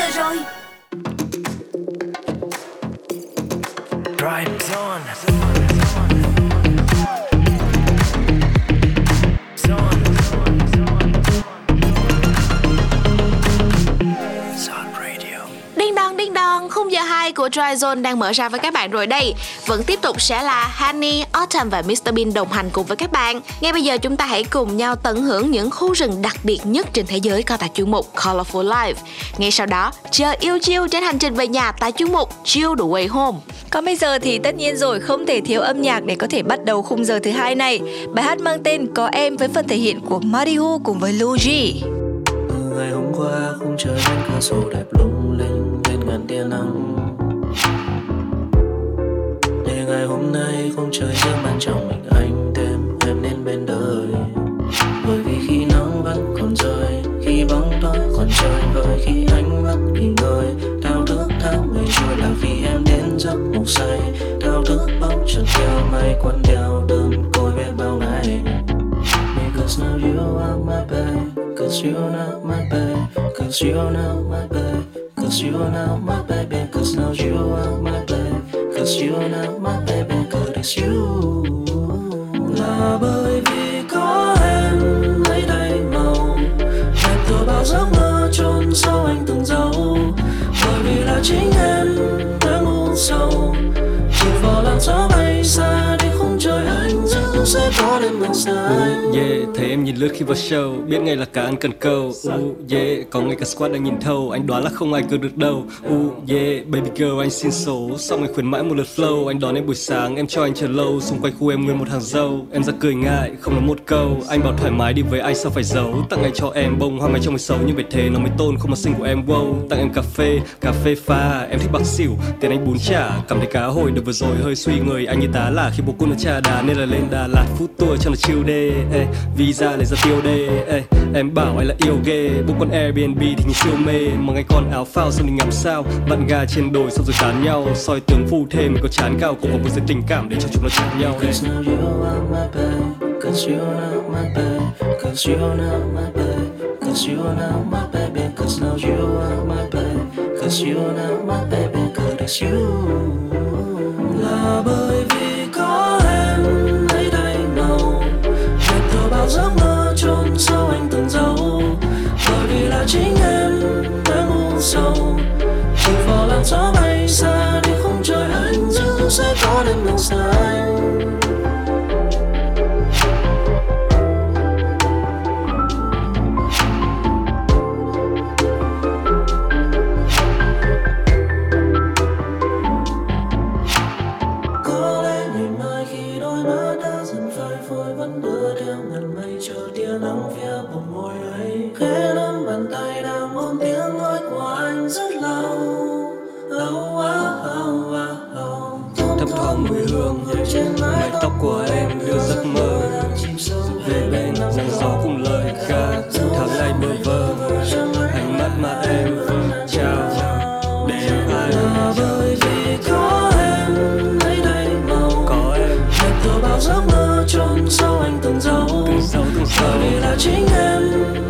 giờ rồi Drive của Dry Zone đang mở ra với các bạn rồi đây. Vẫn tiếp tục sẽ là Honey, Autumn và Mr Bean đồng hành cùng với các bạn. Ngay bây giờ chúng ta hãy cùng nhau tận hưởng những khu rừng đặc biệt nhất trên thế giới có tại chuyên mục Colorful Life. Ngay sau đó, chờ yêu chiêu trên hành trình về nhà tại chuyên mục Chill the Way Home. Còn bây giờ thì tất nhiên rồi không thể thiếu âm nhạc để có thể bắt đầu khung giờ thứ hai này. Bài hát mang tên Có em với phần thể hiện của Marihu cùng với Luigi. ngày hôm qua khung trời bên cửa sổ đẹp lung linh lên ngàn tia nắng ngày hôm nay không trời riêng mang trong mình anh thêm em nên bên đời. Bởi vì khi nắng vẫn còn rơi, khi bóng tối còn trời vơi khi ánh mắt nghỉ ngơi thao thức thao mây trôi là vì em đến giấc ngủ say. Thao thức bóng trần theo mây, quấn đeo đơn côi biết bao ngày. Because now you are my babe, Cause you're not my babe, Cause you're not my babe, Cause you're not my baby, Cause now you are my babe. Cause you're not my baby Cause it's you Là bởi vì có em lấy đầy màu hẹn từ bao giấc mơ chôn sâu anh từng dấu Bởi vì là chính em đã ngu sâu Chỉ vào làn gió bay xa đi cũng sẽ có đêm màu xanh Yeah, thấy em nhìn lướt khi vào show Biết ngay là cả ăn cần câu. Uh, Yeah, có ngay cả squad đang nhìn thâu Anh đoán là không ai cứu được đâu. Uh, Yeah, baby girl anh xin số. Xong anh khuyến mãi một lượt flow Anh đón em buổi sáng, em cho anh chờ lâu. Xung quanh khu em nguyên một hàng dâu Em ra cười ngại, không nói một câu. Anh bảo thoải mái đi với anh sao phải giấu? Tặng anh cho em bông hoa mai trong người xấu Nhưng về thế nó mới tôn không mà xinh của em. Wow Tặng em cà phê, cà phê pha Em thích bạc xỉu, tiền anh bún chả Cảm thấy cá hồi được vừa rồi hơi suy người. Anh như tá là khi bố cô nó trà đá Nên là lên Đà Lạt food tour cho là chill đê Ê, Visa lại ra tiêu đê Ê, Em bảo anh là yêu ghê. Bố con Airbnb thì nhìn siêu mê Mà ngay con áo phao xong thì ngắm sao. Bạn gà trên đồi xong rồi tán nhau soi tướng phu thêm có chán cao Cũng có một giới tình cảm để cho chúng nó chán nhau Cause now you are my babe Cause you're not my babe Cause you're not my babe Cause you're not my baby Cause now you are my babe Cause you're not my baby Cause it's you Là giấc mơ chôn sâu anh từng dấu. Bởi vì là chính em đã ngu sâu. Chỉ vào làn gió bay xa đi không trời anh dưng sẽ có đêm màu xa anh. Chính em em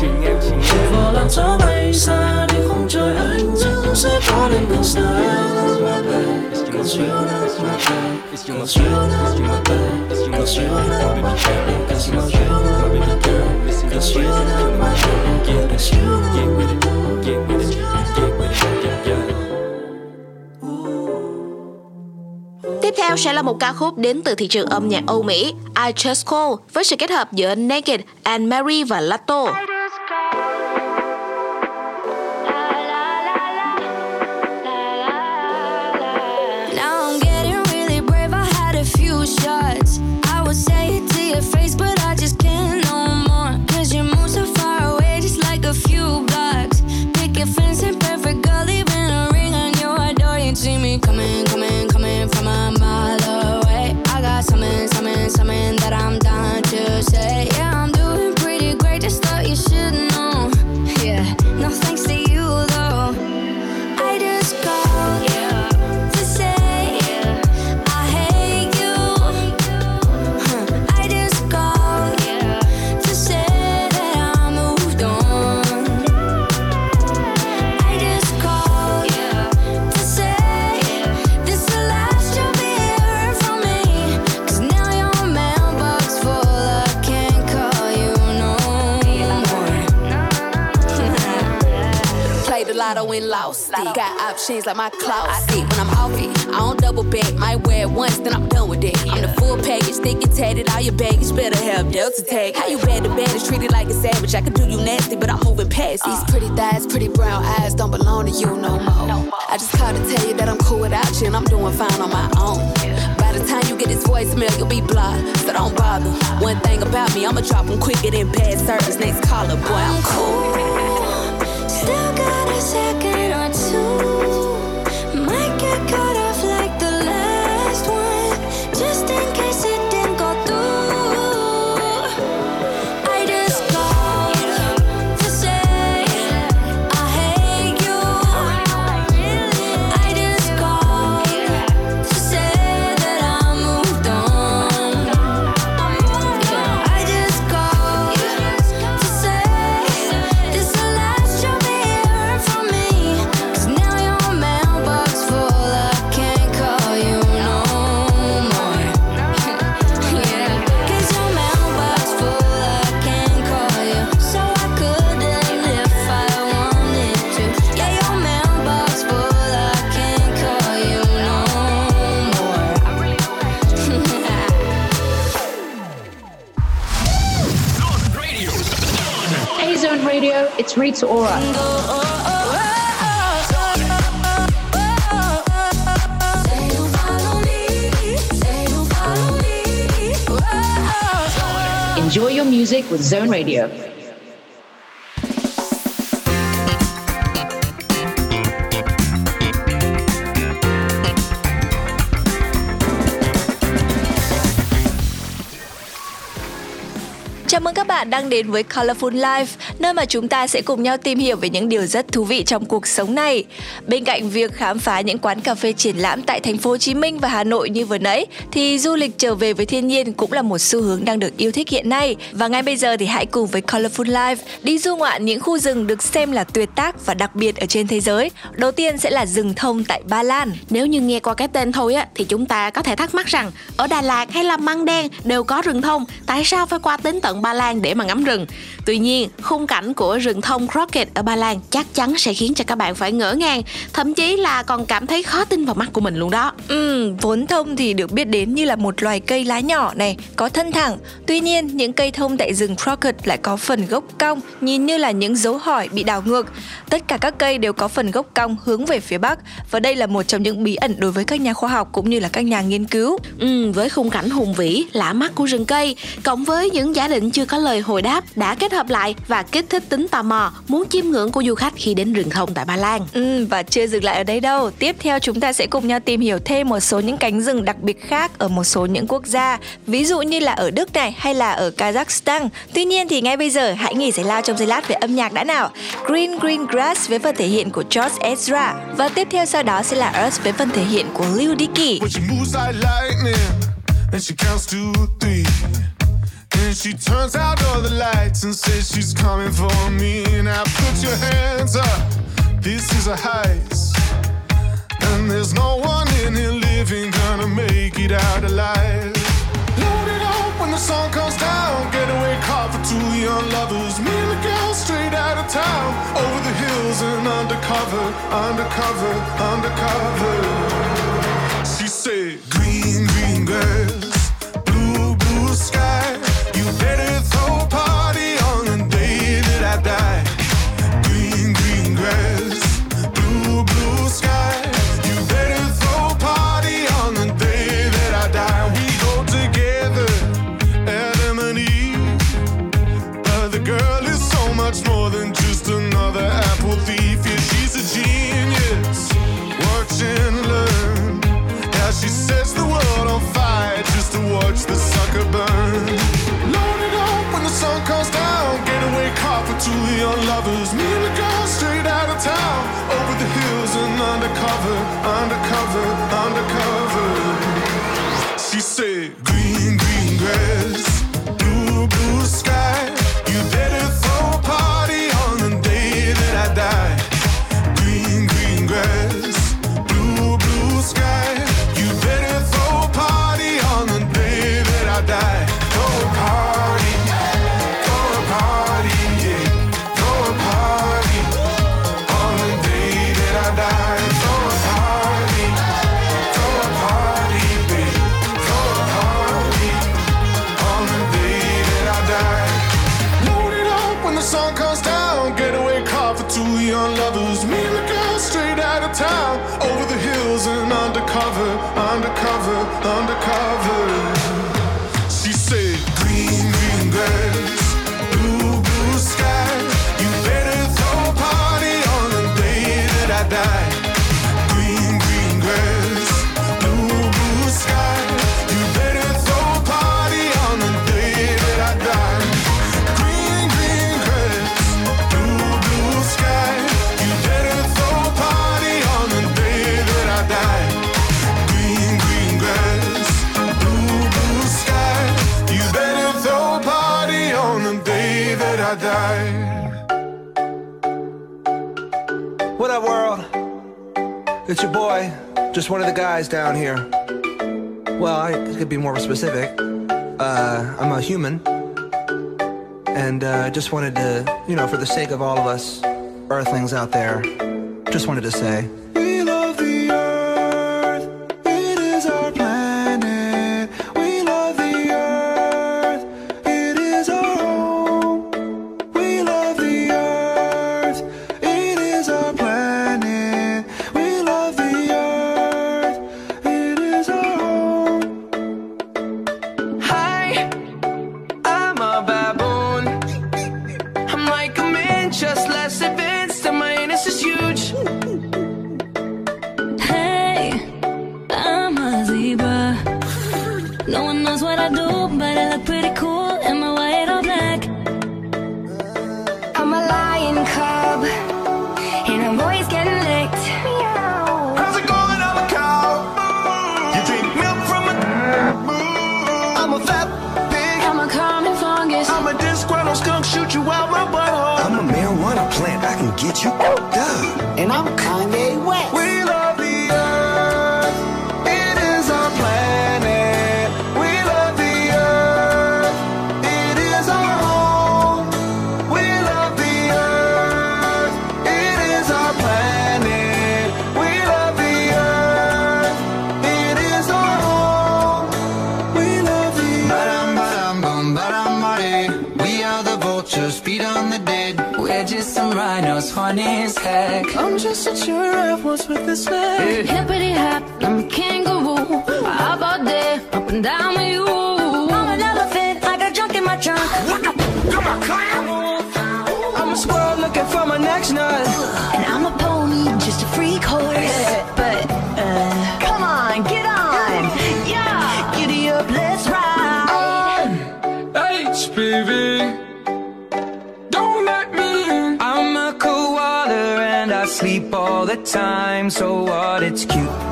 chính Chỉ em. Vào làn gió bay xa đi khung trời anh dưng sẽ có đêm màu xanh Cause you're not my you my Cause you're not my you my Cause baby not my babe Cause Cause you my you're girl not baby my to Cause you're not my Get Cause Tiếp theo sẽ là một ca khúc đến từ thị trường âm nhạc Âu Mỹ, I Just Call với sự kết hợp giữa Naked, and Mary và Lato. Options like my closet. When I'm off it, I don't double back. Might wear it once, then I'm done with it. I'm the full package, thick and tatted. All your baggage better have Delta tag. How you bad to the baddest, treated like a savage. I can do you nasty, but I'm moving past these pretty thighs, pretty brown eyes. Don't belong to you no more. I just called to tell you that I'm cool without you and I'm doing fine on my own. By the time you get this voicemail, you'll be blocked, so don't bother. One thing about me, I'ma drop them quicker than bad service. Next caller, boy, I'm cool. Just in Radio, Aura. Enjoy your music with Zone Radio. Chào mừng các bạn đang đến với Colorful Life, nơi mà chúng ta sẽ cùng nhau tìm hiểu về những điều rất thú vị trong cuộc sống này. Bên cạnh việc khám phá những quán cà phê triển lãm tại thành phố Hồ Chí Minh và Hà Nội như vừa nãy, thì du lịch trở về với thiên nhiên cũng là một xu hướng đang được yêu thích hiện nay. Và ngay bây giờ thì hãy cùng với Colorful Life đi du ngoạn những khu rừng được xem là tuyệt tác và đặc biệt ở trên thế giới. Đầu tiên sẽ là rừng thông tại Ba Lan. Nếu như nghe qua cái tên thôi á thì chúng ta có thể thắc mắc rằng ở Đà Lạt hay là Măng Đen đều có rừng thông, tại sao phải qua đến tận Ba Lan để mà ngắm rừng? Tuy nhiên, khung cảnh của rừng thông Crockett ở Ba Lan chắc chắn sẽ khiến cho các bạn phải ngỡ ngàng, thậm chí là còn cảm thấy khó tin vào mắt của mình luôn đó. Ừ, vốn thông thì được biết đến như là một loài cây lá nhỏ này, có thân thẳng. Tuy nhiên, những cây thông tại rừng Crockett lại có phần gốc cong, nhìn như là những dấu hỏi bị đảo ngược. Tất cả các cây đều có phần gốc cong hướng về phía bắc và đây là một trong những bí ẩn đối với các nhà khoa học cũng như là các nhà nghiên cứu. Ừ, với khung cảnh hùng vĩ, lạ mắt của rừng cây, cộng với những giả định chưa có lời hồi đáp đã kết hợp lại và kích thích tính tò mò, muốn chiêm ngưỡng của du khách khi đến rừng thông tại Ba Lan. Ừ, và chưa dừng lại ở đây đâu. Tiếp theo chúng ta sẽ cùng nhau tìm hiểu thêm một số những cánh rừng đặc biệt khác ở một số những quốc gia, ví dụ như là ở Đức này hay là ở Kazakhstan. Tuy nhiên thì ngay bây giờ hãy nghỉ giải lao trong giây lát về âm nhạc đã nào. Green Green Grass với phần thể hiện của George Ezra và tiếp theo sau đó sẽ là Earth với phần thể hiện của Lil Dicky. When she moves like lightning, and she counts to three. Then she turns out all the lights and says she's coming for me. Now put your hands up, this is a heist. And there's no one in here living gonna make it out alive. Load it up when the sun comes down. Getaway car for two young lovers. Me and the girl straight out of town. Over the hills and undercover, undercover, undercover. She said, Green, green grass, together. What up, world? It's your boy, just one of the guys down here. Well, I could be more specific. Uh, I'm a human. And I uh, just wanted to, you know, for the sake of all of us earthlings out there, just wanted to say. the time, so what? It's cute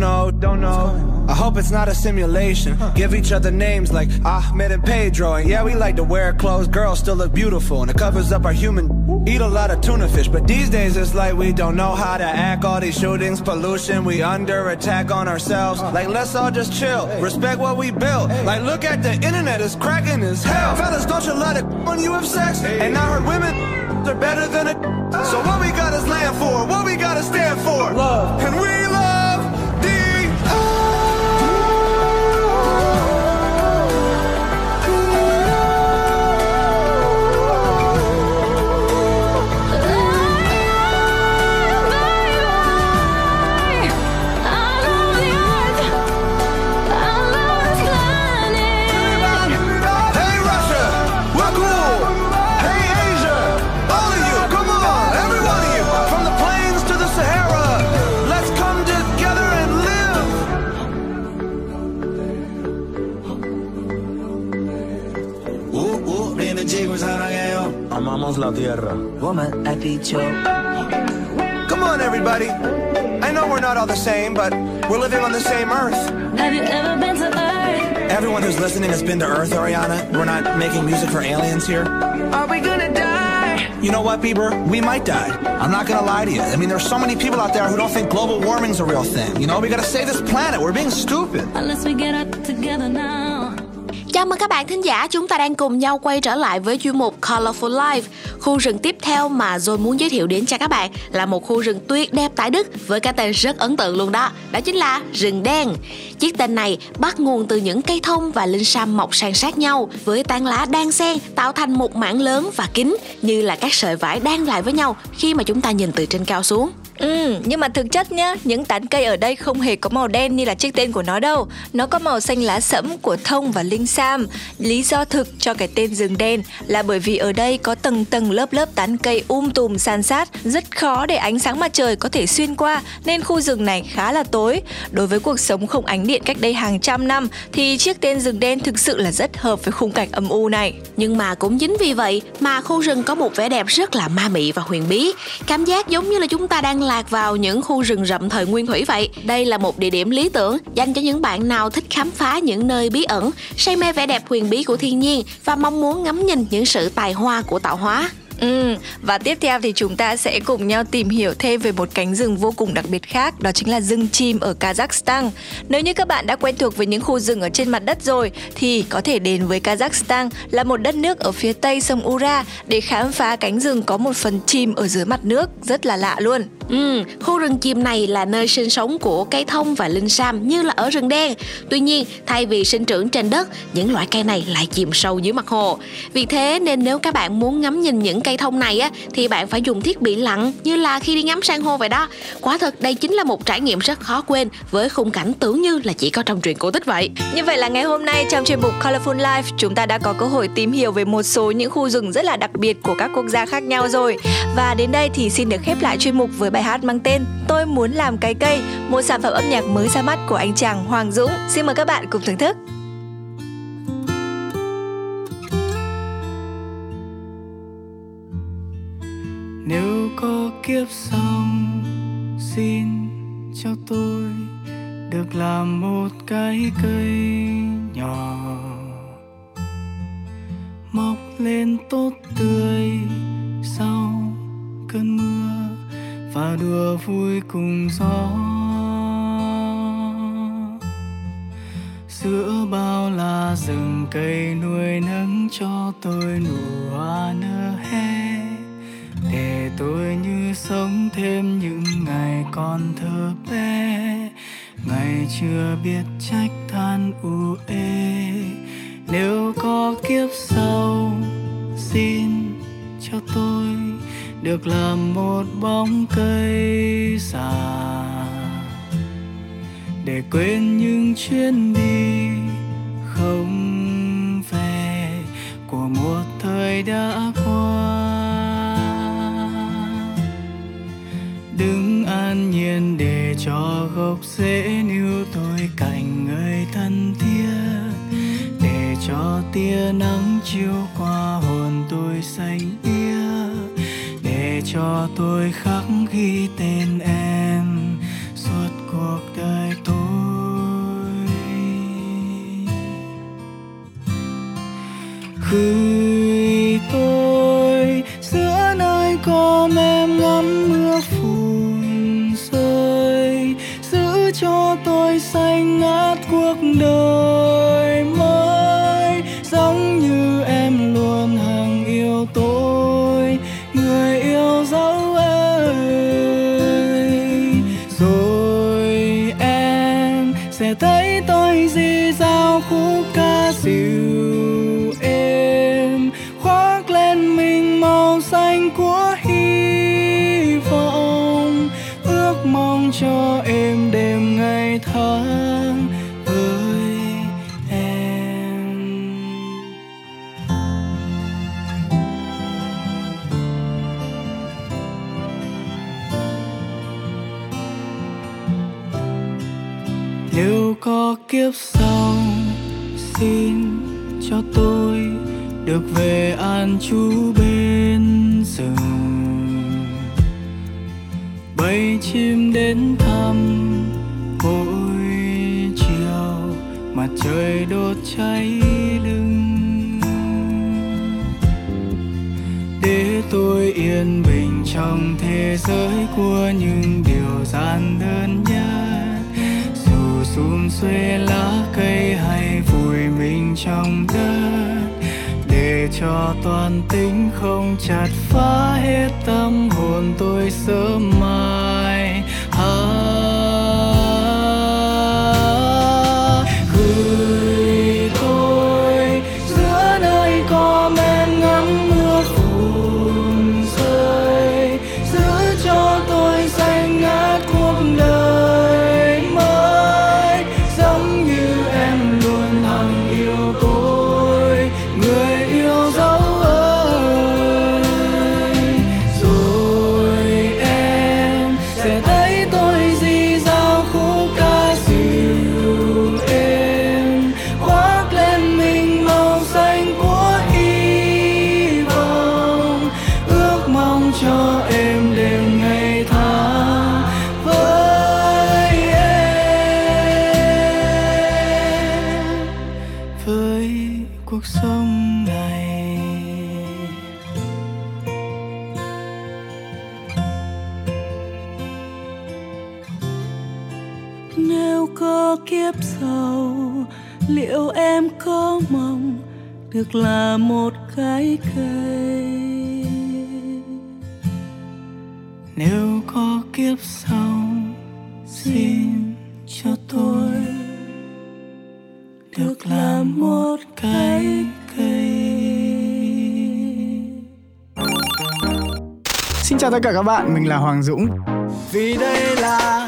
don't know, don't know. I hope it's not a simulation. Give each other names like Ahmed and Pedro. And yeah, we like to wear clothes. Girls still look beautiful. And it covers up our human. Eat a lot of tuna fish. But these days it's like we don't know how to act. All these shootings, pollution. We under attack on ourselves. Like, let's all just chill. Respect what we built. Like, look at the internet. It's cracking as hell. Fellas, don't you let it when you have sex. And I heard women they're better than a. So what we got is land for. What we gotta stand for. Love. And we tierra. Come on, everybody. I know we're not all the same, but we're living on the same earth. Have you ever been to Earth? Everyone who's listening has been to Earth, Ariana. We're not making music for aliens here. Are we gonna die? You know what, Bieber? We might die. I'm not gonna lie to you. I mean, there's so many people out there who don't think global warming's a real thing. You know, we gotta save this planet. We're being stupid. Unless we get up together now. Chào mừng các bạn thính giả, chúng ta đang cùng nhau quay trở lại với chuyên mục Colorful Life. Khu rừng tiếp theo mà John muốn giới thiệu đến cho các bạn là một khu rừng tuyệt đẹp tại Đức với cái tên rất ấn tượng luôn đó. Đó chính là rừng đen. Chiếc tên này bắt nguồn từ những cây thông và linh sam mọc san sát nhau với tán lá đan xen tạo thành một mảng lớn và kín, như là các sợi vải đan lại với nhau khi mà chúng ta nhìn từ trên cao xuống. Ừ, nhưng mà thực chất nhá, những tán cây ở đây không hề có màu đen như là chiếc tên của nó đâu. Nó có màu xanh lá sẫm của thông và linh sam. Lý do thực cho cái tên rừng đen là bởi vì ở đây có tầng tầng lớp lớp tán cây um tùm san sát, rất khó để ánh sáng mặt trời có thể xuyên qua nên khu rừng này khá là tối. Đối với cuộc sống không ánh điện cách đây hàng trăm năm thì chiếc tên rừng đen thực sự là rất hợp với khung cảnh âm u này. Nhưng mà cũng chính vì vậy mà khu rừng có một vẻ đẹp rất là ma mị và huyền bí. Cảm giác giống như là chúng ta đang lạc vào những khu rừng rậm thời nguyên thủy vậy. Đây là một địa điểm lý tưởng dành cho những bạn nào thích khám phá những nơi bí ẩn, say mê vẻ đẹp huyền bí của thiên nhiên và mong muốn ngắm nhìn những sự tài hoa của tạo hóa. Ừ, và tiếp theo thì chúng ta sẽ cùng nhau tìm hiểu thêm về một cánh rừng vô cùng đặc biệt khác, đó chính là rừng chim ở Kazakhstan. Nếu như các bạn đã quen thuộc với những khu rừng ở trên mặt đất rồi thì có thể đến với Kazakhstan là một đất nước ở phía tây sông Ura để khám phá cánh rừng có một phần chìm ở dưới mặt nước, rất là lạ luôn. Ừ, khu rừng chim này là nơi sinh sống của cây thông và linh sam như là ở rừng đen. Tuy nhiên, thay vì sinh trưởng trên đất, những loại cây này lại chìm sâu dưới mặt hồ. Vì thế nên nếu các bạn muốn ngắm nhìn những cây thông này á thì bạn phải dùng thiết bị lặn như là khi đi ngắm san hô vậy đó. Quả thật đây chính là một trải nghiệm rất khó quên với khung cảnh tưởng như là chỉ có trong truyện cổ tích vậy. Như vậy là ngày hôm nay trong chuyên mục Colorful Life chúng ta đã có cơ hội tìm hiểu về một số những khu rừng rất là đặc biệt của các quốc gia khác nhau rồi. Và đến đây thì xin được khép lại chuyên mục với bài hát mang tên Tôi muốn làm cái cây, một sản phẩm âm nhạc mới ra mắt của anh chàng Hoàng Dũng. Xin mời các bạn cùng thưởng thức. Nếu có kiếp sau, xin cho tôi được làm một cái cây nhỏ mọc lên tốt tươi sau cơn mưa và đùa vui cùng gió giữa bao la rừng cây nuôi nấng cho tôi nụ hoa nở hết để tôi như sống thêm những ngày còn thơ bé. Ngày chưa biết trách than u ê. Nếu có kiếp sau, xin cho tôi được làm một bóng cây già để quên những chuyến đi không về của một thời đã qua. Dễ níu tôi cạnh người thân thiết. Để cho tia nắng chiếu qua hồn tôi xanh biếc để cho tôi khắc ghi tên em. Cuộc đời chú bên rừng. Bay chim đến thăm mỗi chiều, mặt trời đốt cháy lưng để tôi yên bình trong thế giới của những điều gian đơn nhất. Dù xum xuê lá cây hay vùi mình trong đất để cho toàn tính không chặt phá hết tâm hồn tôi sớm mai. Được là một cái cây. Nếu có kiếp sau xin cho tôi. Được là một cái cây. Xin chào tất cả các bạn, mình là Hoàng Dũng. vì đây là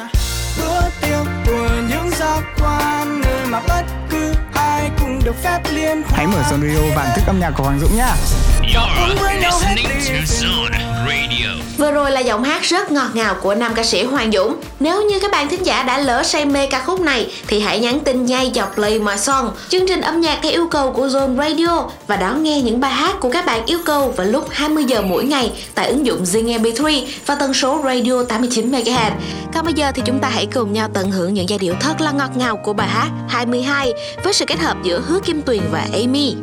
được phép liên Hãy mở Zone Radio và thức âm nhạc của Hoàng Dũng nhá. Vừa rồi là giọng hát rất ngọt ngào của nam ca sĩ Hoàng Dũng. Nếu như các bạn thính giả đã lỡ say mê ca khúc này thì hãy nhắn tin ngay dọc Play My Song, chương trình âm nhạc theo yêu cầu của Zone Radio và đón nghe những bài hát của các bạn yêu cầu vào lúc 20 giờ mỗi ngày tại ứng dụng Zing MP3 và tần số radio 89 MHz. Còn bây giờ thì chúng ta hãy cùng nhau tận hưởng những giai điệu thật là ngọt ngào của bài hát 22 với sự kết hợp giữa Hứa Kim Tuyền và Amy.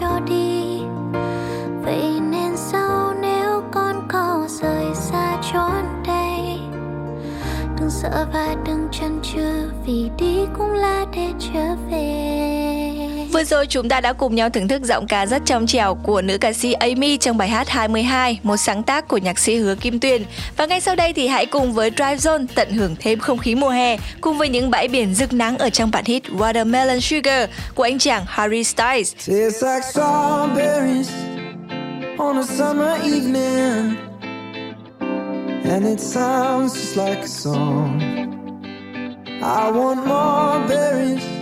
Cho đi. Vậy nên sau nếu con có rời xa chốn đây, đừng sợ và đừng chần chừ, vì đi cũng là để chờ. Vừa rồi chúng ta đã cùng nhau thưởng thức giọng ca rất trong trẻo của nữ ca sĩ Amy trong bài hát 22, một sáng tác của nhạc sĩ Hứa Kim Tuyền. Và ngay sau đây thì hãy cùng với Drive Zone tận hưởng thêm không khí mùa hè cùng với những bãi biển rực nắng ở trong bản hit Watermelon Sugar của anh chàng Harry Styles. Tastes like strawberries on a summer evening And it sounds just like a song I want more berries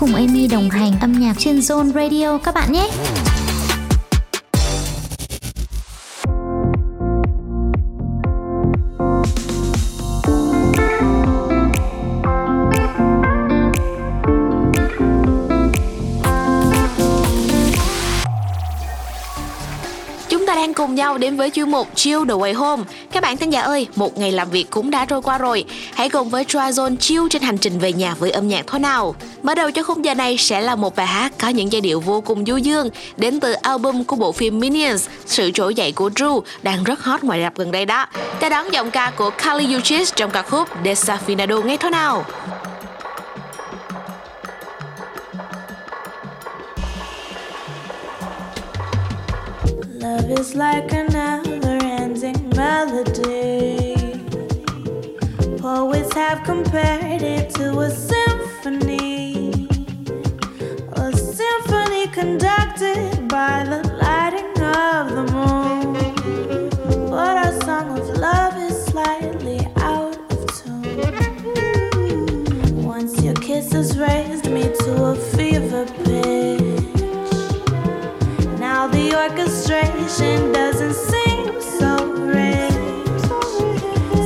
cùng Amy đồng hành âm nhạc trên Zone Radio các bạn nhé. Cùng nhau đến với chuyên mục Chill the Way Home. Các bạn thính giả ơi, một ngày làm việc cũng đã trôi qua rồi. Hãy cùng với Tryzone chill trên hành trình về nhà với âm nhạc thôi nào. Mở đầu cho khung giờ này sẽ là một bài hát có những giai điệu vô cùng du dương đến từ album của bộ phim Minions, sự trỗi dậy của Drew đang rất hot ngoài rạp gần đây đó. Ta đón giọng ca của Kali Uchis trong ca khúc Desafinado ngay thôi nào. Love is like a never ending melody. Poets have compared it to a symphony. A symphony conducted by the lighting of the moon. But our song of love is slightly out of tune. Once your kisses raised me to a fever pitch. All the orchestration doesn't seem so rich.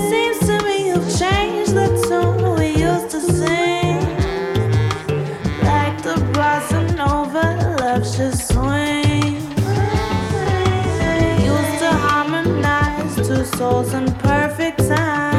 Seems to me you've changed the tune we used to sing. Like the love should swing. Used to harmonize two souls in perfect time.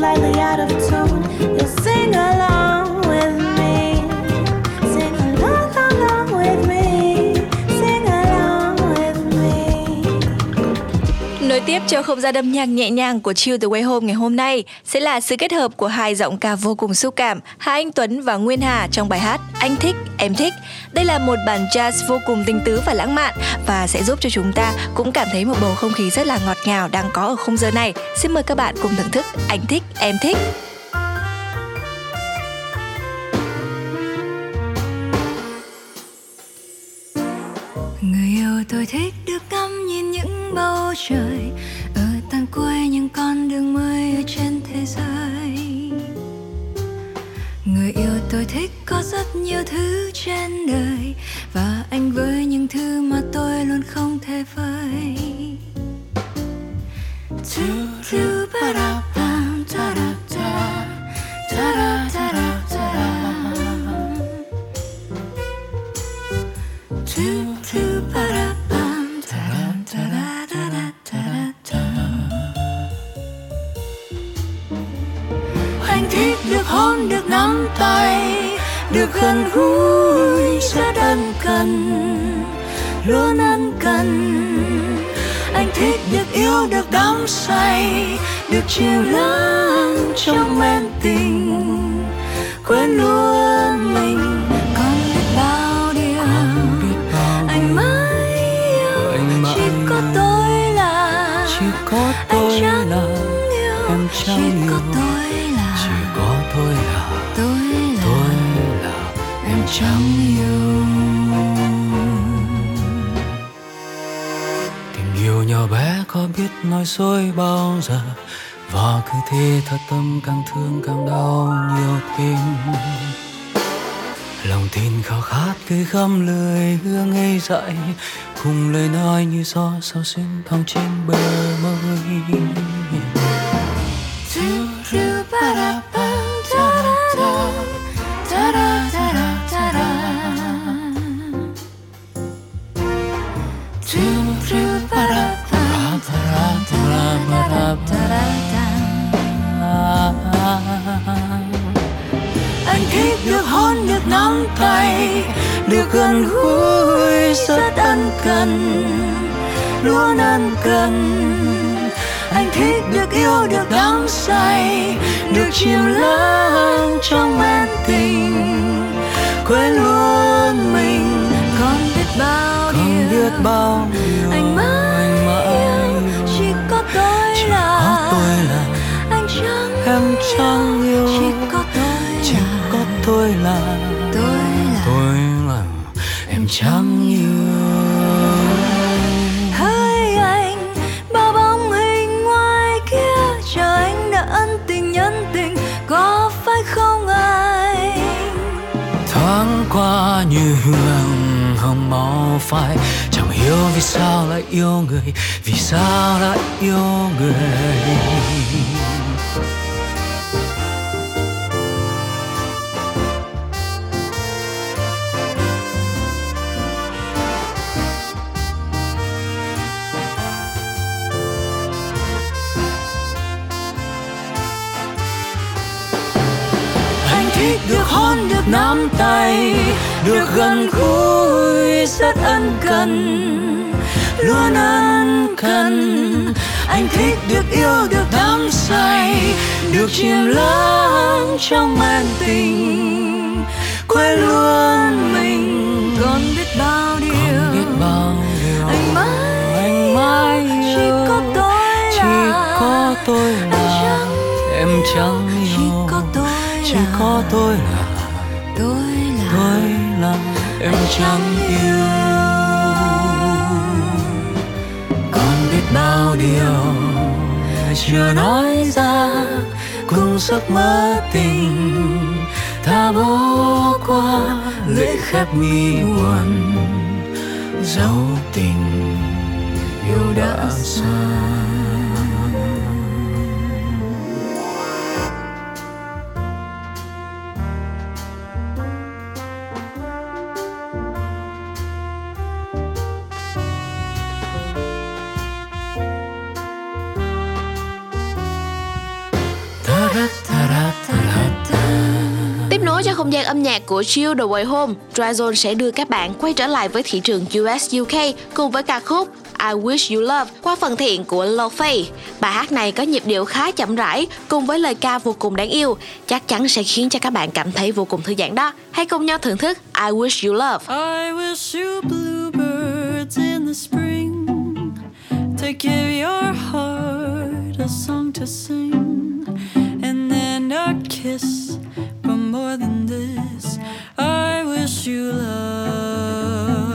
Slightly out of tune. You'll sing along cho không gian âm nhạc nhẹ nhàng của Chill The Way Home ngày hôm nay sẽ là sự kết hợp của hai giọng ca vô cùng xúc cảm, Hà Anh Tuấn và Nguyên Hà trong bài hát Anh thích, em thích. Đây là một bản jazz vô cùng tinh tứ và lãng mạn và sẽ giúp cho chúng ta cũng cảm thấy một bầu không khí rất là ngọt ngào đang có ở khung giờ này. Xin mời các bạn cùng thưởng thức Anh thích, em thích. Người yêu tôi thích được ngắm nhìn những bầu trời cuối những con đường mới ở trên thế giới. Người yêu tôi thích có rất nhiều thứ trên đời, Và anh với những thứ mà tôi luôn không thể vơi thứ thứ ba da ba da da đón được được nắm tay, được gần gũi rất ân cần, luôn ân cần. Anh thích được yêu, được đắm say, được chiều lắng trong men tình. Quên luôn chẳng yêu tình yêu nhỏ bé có biết nói dối bao giờ? Và cứ thế thật tâm càng thương càng đau nhiều tim lòng tin khao khát cứ khâm lời hứa ngây dại, cùng lời nói như gió sao xuyên thong trên bờ môi. Tay được gần gũi rất ân cần luôn ân cần. Anh thích được yêu được đắm say được chìm lắng trong men tình. Quên luôn mình còn biết bao còn điều. biết bao điều. Anh mãi yêu chỉ có tôi chỉ là. có tôi là anh chẳng em chẳng yêu. chỉ có tôi chỉ là. có tôi là chẳng yêu. Hỡi anh bao bóng hình ngoài kia chờ anh đã ân tình nhân tình có phải không anh? Thoáng qua như hương hồng màu phai chẳng hiểu vì sao lại yêu người vì sao lại yêu người nắm tay được gần gũi rất ân cần luôn ân cần. Anh thích được yêu được đắm say được chìm lắng trong màn tình. Quên luôn mình còn biết bao điều, còn biết bao điều. Anh mãi anh mãi yêu. chỉ có tôi chỉ là, có tôi là em chẳng yêu. chỉ có tôi là, chỉ có tôi là em chẳng yêu. Còn biết bao điều chưa nói ra, cùng giấc mơ tình ta bỏ qua lễ khép mi buồn. Dấu tình yêu đã xa. Không gian âm nhạc của Chill The Way Home, Dryzone sẽ đưa các bạn quay trở lại với thị trường US UK cùng với ca khúc I Wish You Love qua phần thiện của Lo Bài hát này có nhịp điệu khá chậm rãi cùng với lời ca vô cùng đáng yêu, chắc chắn sẽ khiến cho các bạn cảm thấy vô cùng thư giãn đó. Hãy cùng nhau thưởng thức I Wish You Love. I wish you bluebirds in the spring to give your heart a song to sing, and then a kiss. But more than this, I wish you love.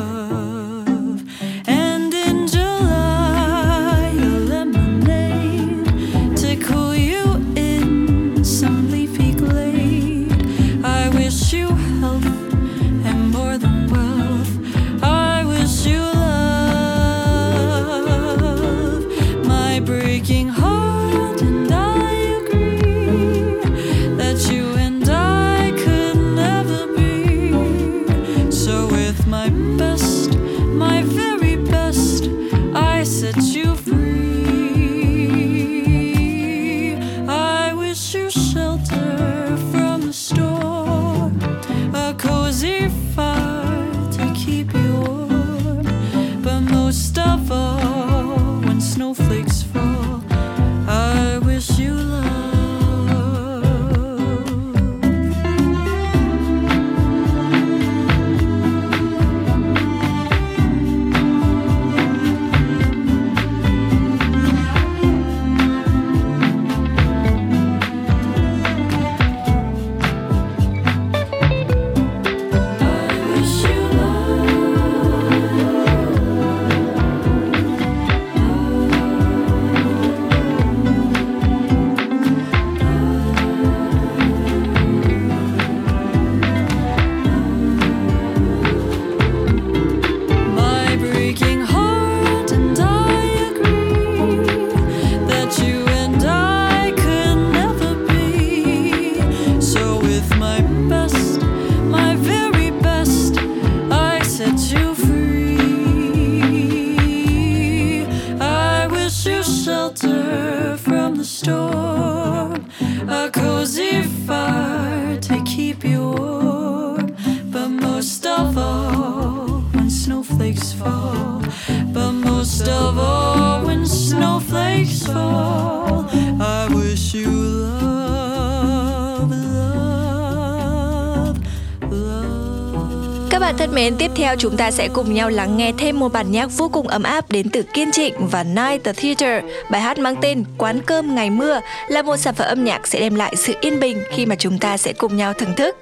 Chúng ta sẽ cùng nhau lắng nghe thêm một bản nhạc vô cùng ấm áp đến từ Kiên Trịnh và Night the Theater. Bài hát mang tên Quán cơm ngày mưa là một sản phẩm âm nhạc sẽ đem lại sự yên bình khi mà chúng ta sẽ cùng nhau thưởng thức.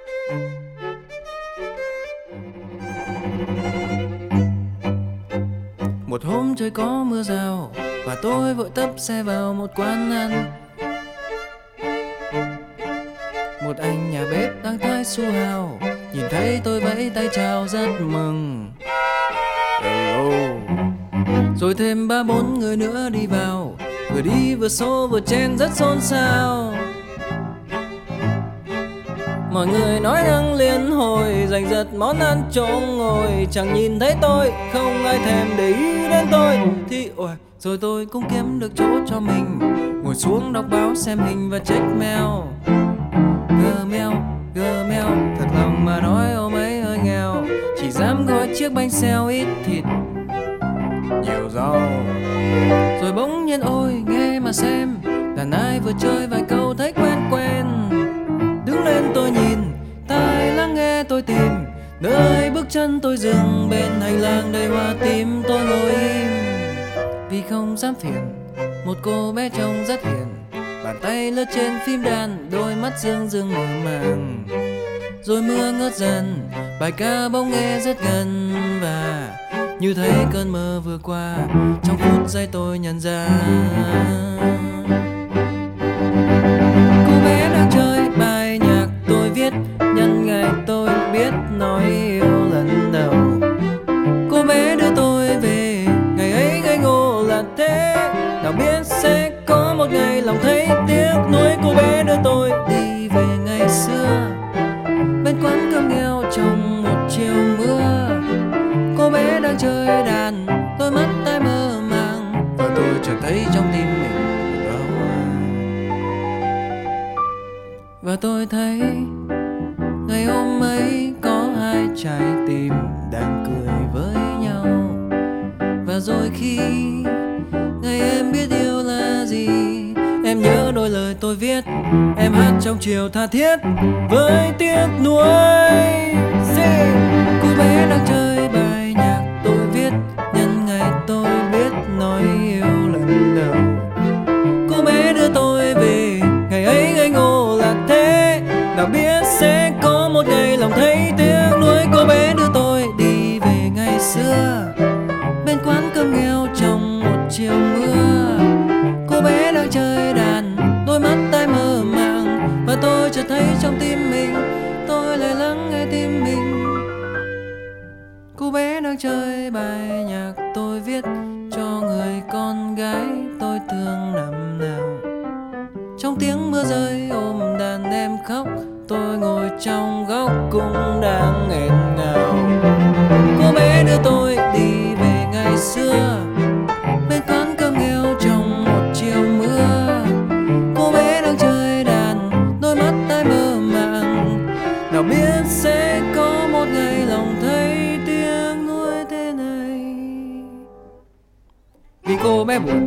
Một hôm trời có mưa rào Và tôi vội tấp xe vào một quán ăn Một anh nhà bếp đang thái su hào thấy tôi vẫy tay chào rất mừng. Hello. Rồi thêm ba bốn người nữa đi vào. Vừa đi vừa xô vừa chen rất xôn xao. Mọi người nói năng liên hồi Giành giật món ăn chỗ ngồi. Chẳng nhìn thấy tôi Không ai thèm để ý đến tôi. Thì ôi Rồi tôi cũng kiếm được chỗ cho mình. Ngồi xuống đọc báo xem hình và check mail. Gmail, mà nói ông ấy hơi nghèo, Chỉ dám gói chiếc bánh xèo ít thịt, Nhiều rau. Rồi bỗng nhiên, ôi, nghe mà xem, Đàn ai vừa chơi vài câu thấy quen quen. Đứng lên tôi nhìn, Tai lắng nghe tôi tìm, Nơi bước chân tôi dừng, Bên hành lang đầy hoa tím tôi ngồi im. Vì không dám phiền, Một cô bé trông rất hiền, bàn tay lướt trên phím đàn, đôi mắt dương dương mờ màng rồi mưa ngớt dần, bài ca bỗng nghe rất gần và như thấy cơn mơ vừa qua, trong phút giây tôi nhận ra. Cô bé đang chơi bài nhạc tôi viết, nhân ngày tôi biết nói yêu lần đầu. Cô bé đưa tôi về, ngày ấy ngây ngô là thế. Nào biết sẽ có một ngày lòng thấy tiếc nuối, cô bé đưa tôi đi về ngày xưa. Chơi đàn đôi mắt tai mơ màng. Và tôi chợt thấy trong tim mình hoa. Và tôi thấy ngày hôm ấy có hai trái tim đang cười với nhau. Và rồi khi ngày em biết yêu là gì em nhớ đôi lời tôi viết. Em hát trong chiều tha thiết với tiếc nuối. Say, cô bé đang chơi có một ngày lòng thấy tiếc nuối, cô bé đưa tôi đi về ngày xưa. Bên quán cơm nghèo trong một chiều mưa. Cô bé đang chơi đàn, đôi mắt tai mơ màng. Và tôi chợt thấy trong tim mình, tôi lại lắng nghe tim mình. Cô bé đang chơi bài nhạc tôi viết cho người con gái tôi thương năm nào. Trong tiếng mưa rơi ôm đàn em khóc tôi ngồi trong góc cũng đang nghẹn ngào. Cô bé đưa tôi đi về ngày xưa, bên quán cơm nghèo trong một chiều mưa. Cô bé đang chơi đàn, đôi mắt tai mơ màng. Nào biết sẽ có một ngày lòng thấy tiếng nuối thế này. Vì cô bé buồn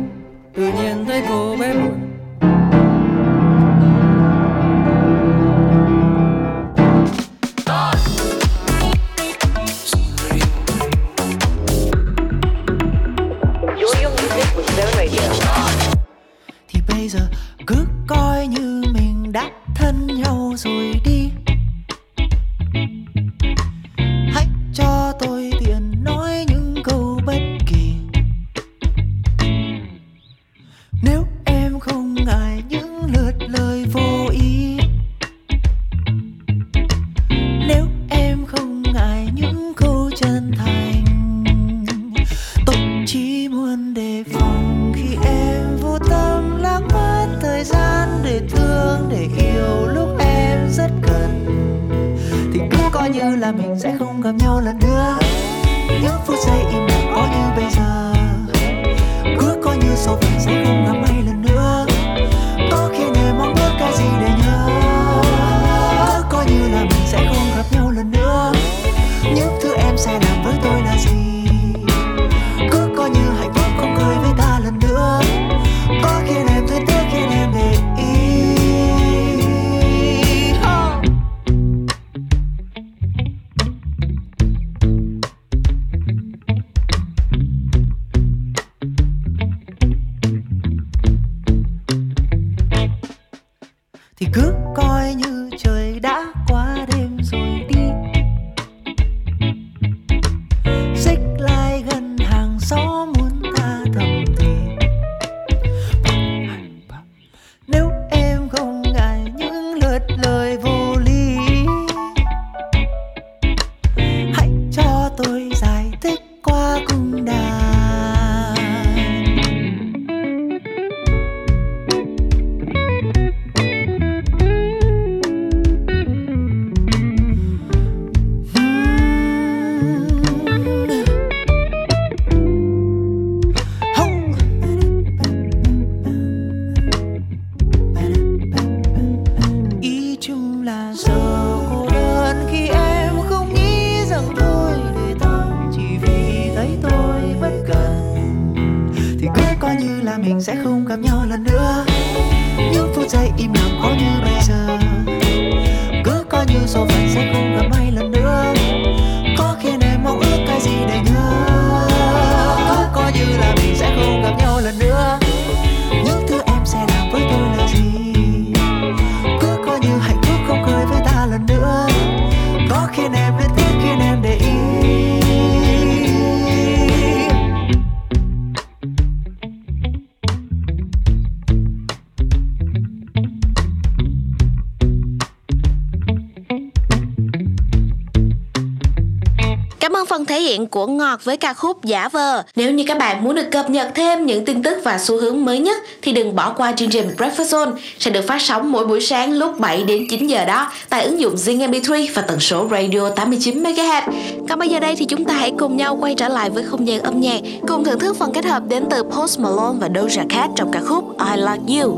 hiện của Ngọt với ca khúc Giả vờ. Nếu như các bạn muốn được cập nhật thêm những tin tức và xu hướng mới nhất thì đừng bỏ qua chương trình Breakfast Zone sẽ được phát sóng mỗi buổi sáng lúc 7 đến 9 giờ đó tại ứng dụng Zing MP3 và tần số radio 89 MHz. Còn bây giờ đây thì chúng ta hãy cùng nhau quay trở lại với không gian âm nhạc cùng thưởng thức phần kết hợp đến từ Post Malone và Doja Cat trong ca khúc I Like You.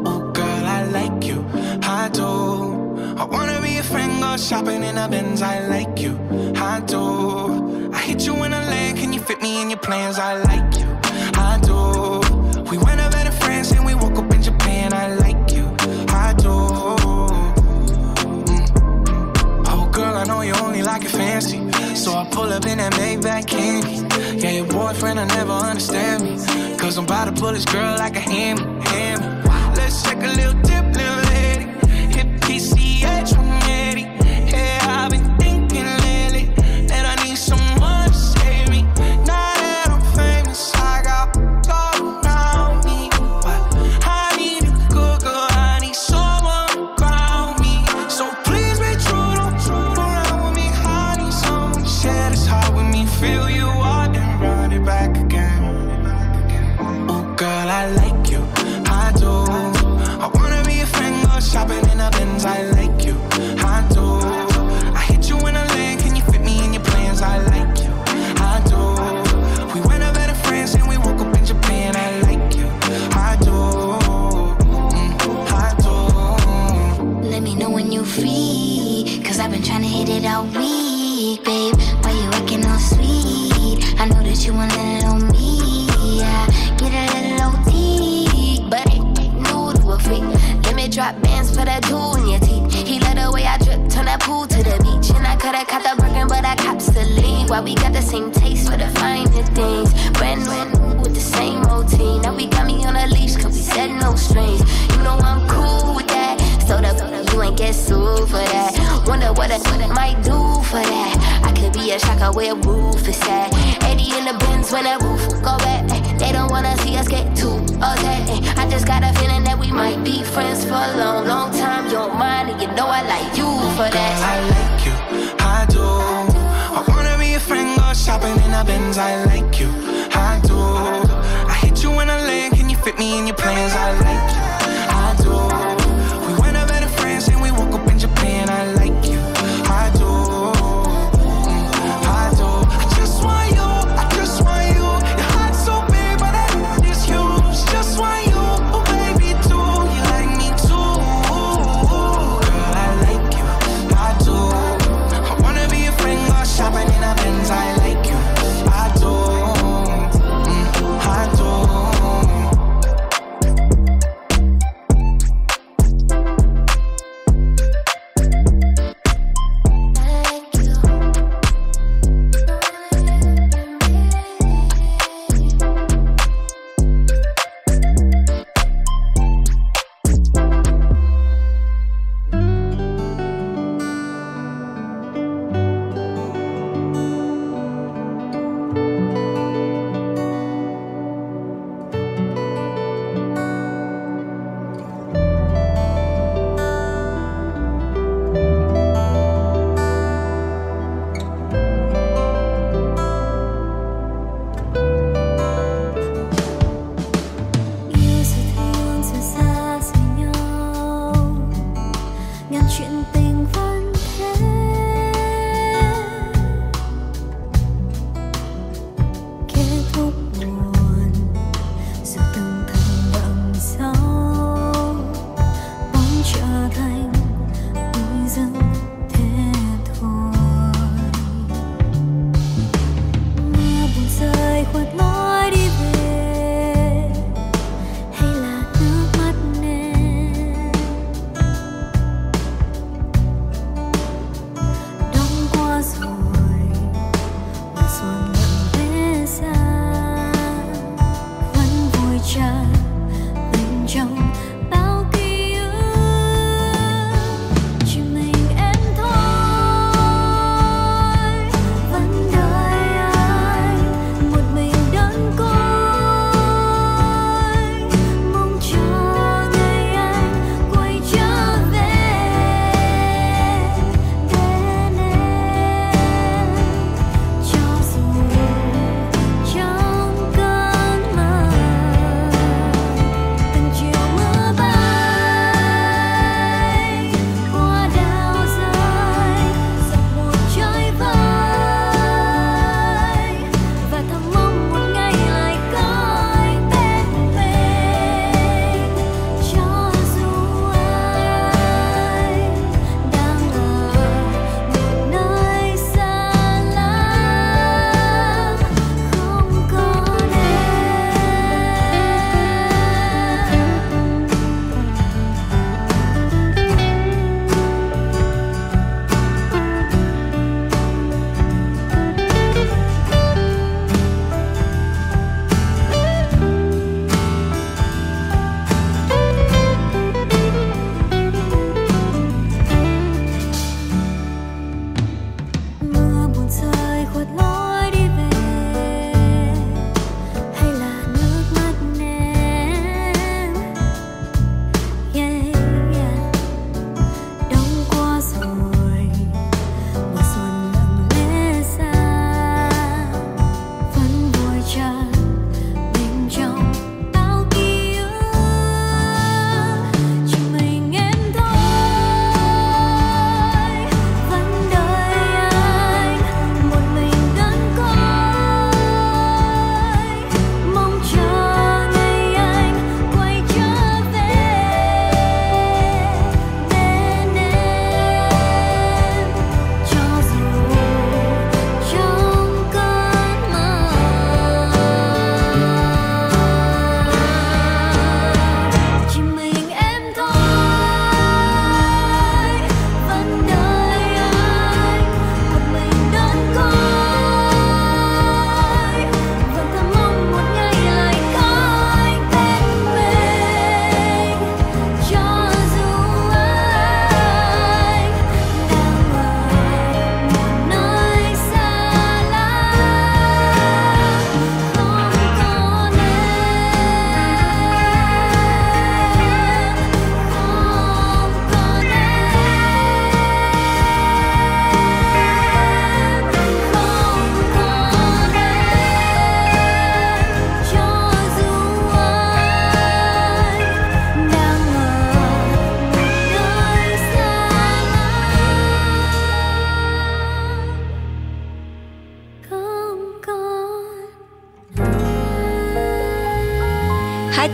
Oh girl, I like you. I do. I wanna be a friend, go shopping in a Benz. I like you, I do. I hit you in a land, can you fit me in your plans? I like you, I do. We went up better friends and we woke up in Japan. I like you, I do. Mm. Oh, girl, I know you only like it fancy. So I pull up in that Maybach candy. Yeah, your boyfriend, I never understand me. Cause I'm about to pull this girl like a hammy, hammy. Let's check a little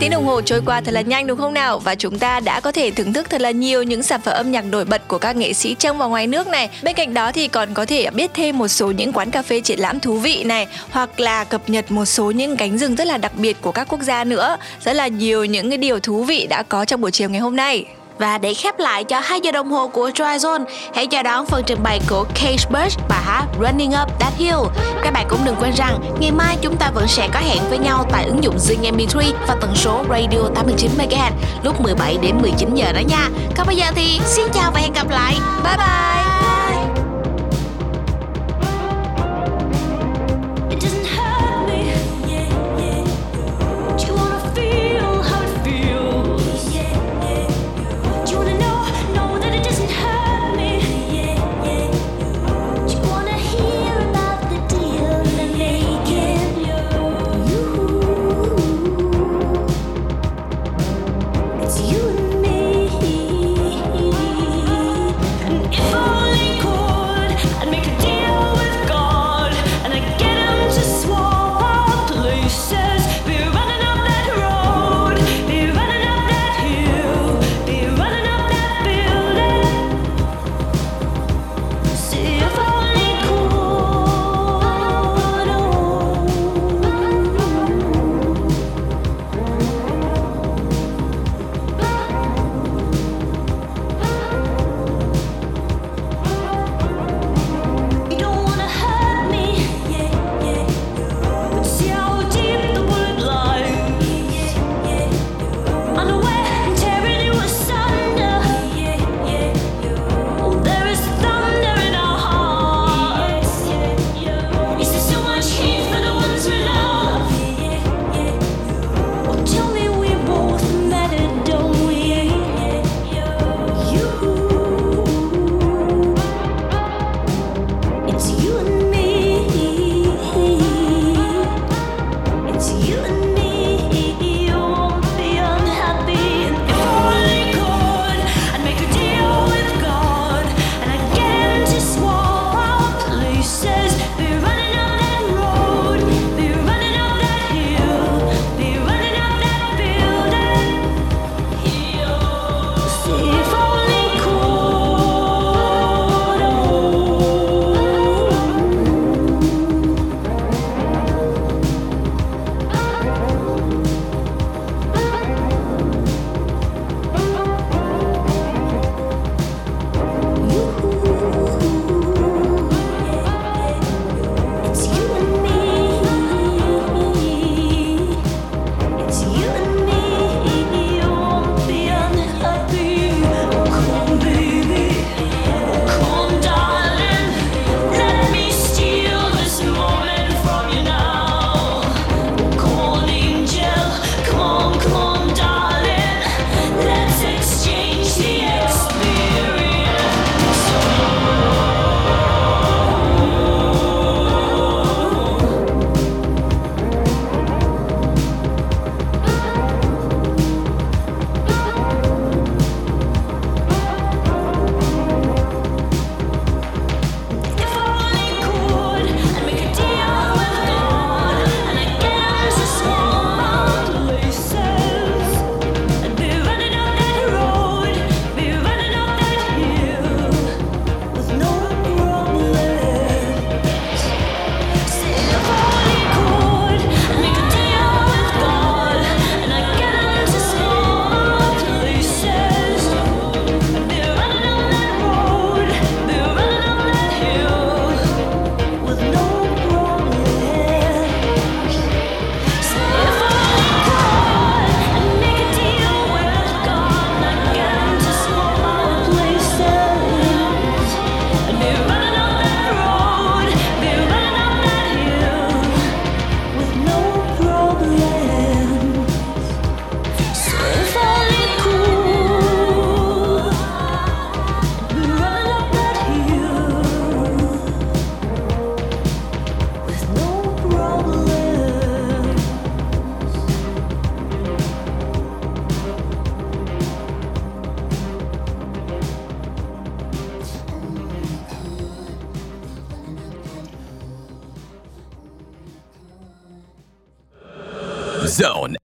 tiếng đồng hồ trôi qua thật là nhanh đúng không nào? Và chúng ta đã có thể thưởng thức thật là nhiều những sản phẩm âm nhạc nổi bật của các nghệ sĩ trong và ngoài nước này. Bên cạnh đó thì còn có thể biết thêm một số những quán cà phê triển lãm thú vị này, hoặc là cập nhật một số những cánh rừng rất là đặc biệt của các quốc gia nữa. Rất là nhiều những cái điều thú vị đã có trong buổi chiều ngày hôm nay. Và để khép lại cho 2 giờ đồng hồ của Dry Zone, hãy chào đón phần trình bày của Cage Bush và hát Running Up That Hill. Các bạn cũng đừng quên rằng, ngày mai chúng ta vẫn sẽ có hẹn với nhau tại ứng dụng Zing MP3 và tần số radio 89 MHz lúc 17 đến 19 giờ đó nha. Còn bây giờ thì xin chào và hẹn gặp lại. Bye bye.